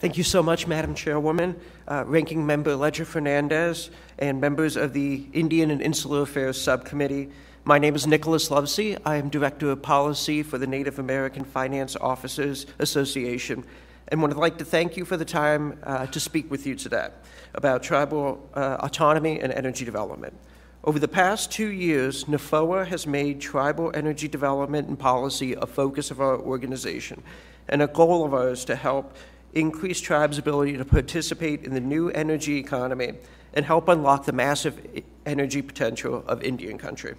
Thank you so much, Madam Chairwoman, uh, Ranking Member Leger Fernandez, and members of the Indian and Insular Affairs Subcommittee. My name is Nicholas Lovesee. I am Director of Policy for the Native American Finance Officers Association, and would like to thank you for the time uh, to speak with you today about tribal uh, autonomy and energy development. Over the past two years, NAFOA has made tribal energy development and policy a focus of our organization and a goal of ours to help increase tribes' ability to participate in the new energy economy and help unlock the massive energy potential of Indian country.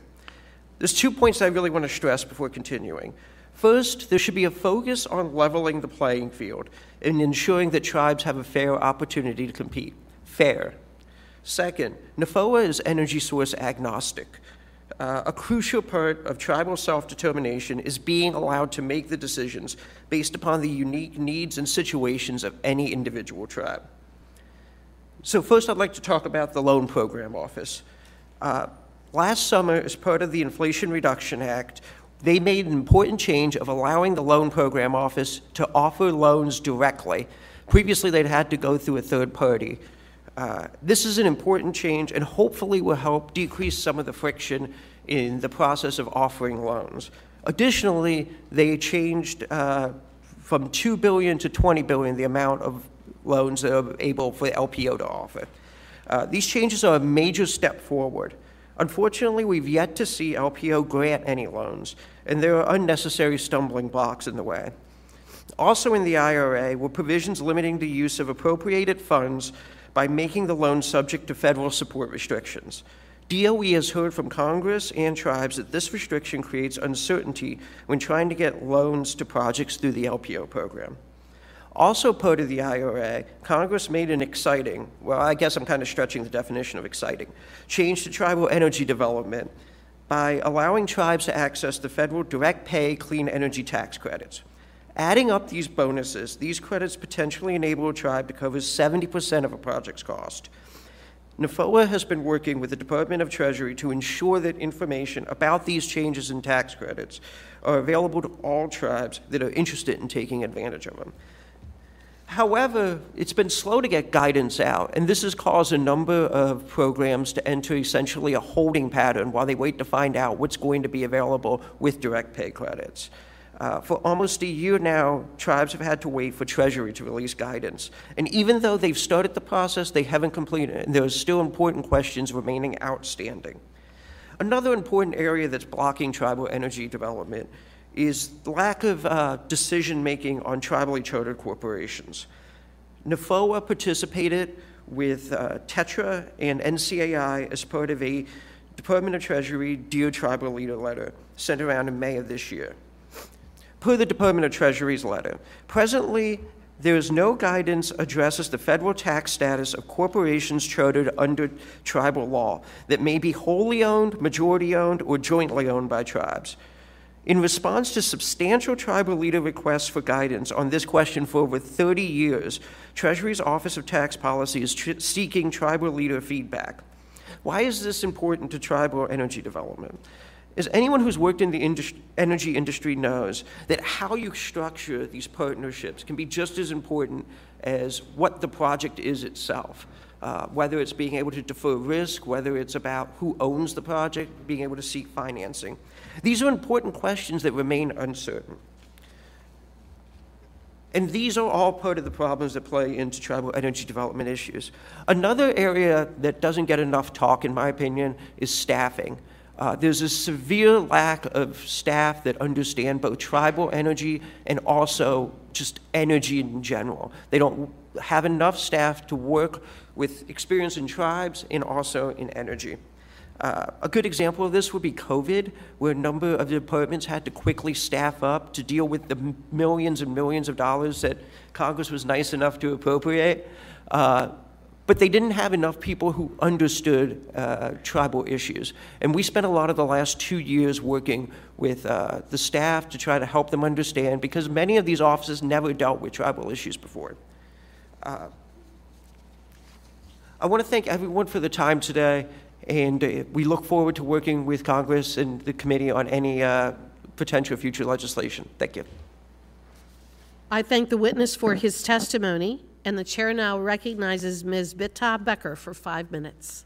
There's two points I really want to stress before continuing. First, there should be a focus on leveling the playing field and ensuring that tribes have a fair opportunity to compete. Fair. Second, NAFOA is energy source agnostic. Uh, a crucial part of tribal self determination is being allowed to make the decisions based upon the unique needs and situations of any individual tribe. So, first, I'd like to talk about the Loan Program Office. Uh, last summer, as part of the Inflation Reduction Act, they made an important change of allowing the Loan Program Office to offer loans directly. Previously, they'd had to go through a third party. Uh, this is an important change and hopefully will help decrease some of the friction in the process of offering loans. Additionally, they changed uh, from 2 billion to 20 billion the amount of loans that are able for the LPO to offer. Uh, these changes are a major step forward. Unfortunately, we've yet to see LPO grant any loans, and there are unnecessary stumbling blocks in the way. Also, in the IRA were provisions limiting the use of appropriated funds by making the loan subject to federal support restrictions. DOE has heard from Congress and tribes that this restriction creates uncertainty when trying to get loans to projects through the LPO program. Also, part of the IRA, Congress made an exciting, well, I guess I'm kind of stretching the definition of exciting, change to tribal energy development by allowing tribes to access the federal direct pay clean energy tax credits. Adding up these bonuses, these credits potentially enable a tribe to cover 70% of a project's cost. NAFOA has been working with the Department of Treasury to ensure that information about these changes in tax credits are available to all tribes that are interested in taking advantage of them. However, it's been slow to get guidance out, and this has caused a number of programs to enter essentially a holding pattern while they wait to find out what's going to be available with direct pay credits. Uh, for almost a year now, tribes have had to wait for Treasury to release guidance. And even though they've started the process, they haven't completed it, and there are still important questions remaining outstanding. Another important area that's blocking tribal energy development is lack of uh, decision making on tribally chartered corporations. NAFOA participated with uh, TETRA and NCAI as part of a Department of Treasury Dear Tribal Leader letter sent around in May of this year. Per the Department of Treasury's letter, presently there is no guidance addresses the federal tax status of corporations chartered under tribal law that may be wholly owned, majority owned, or jointly owned by tribes. In response to substantial tribal leader requests for guidance on this question for over 30 years, Treasury's Office of Tax Policy is tr- seeking tribal leader feedback. Why is this important to tribal energy development? As anyone who's worked in the energy industry knows that how you structure these partnerships can be just as important as what the project is itself. Uh, whether it's being able to defer risk, whether it's about who owns the project, being able to seek financing. These are important questions that remain uncertain. And these are all part of the problems that play into tribal energy development issues. Another area that doesn't get enough talk, in my opinion, is staffing. Uh, there's a severe lack of staff that understand both tribal energy and also just energy in general. They don't have enough staff to work with experience in tribes and also in energy. Uh, a good example of this would be COVID, where a number of departments had to quickly staff up to deal with the millions and millions of dollars that Congress was nice enough to appropriate. Uh, but they didn't have enough people who understood uh, tribal issues. And we spent a lot of the last two years working with uh, the staff to try to help them understand because many of these offices never dealt with tribal issues before. Uh, I want to thank everyone for the time today, and uh, we look forward to working with Congress and the committee on any uh, potential future legislation. Thank you. I thank the witness for his testimony. And the chair now recognizes Ms. Bidtah Becker for five minutes.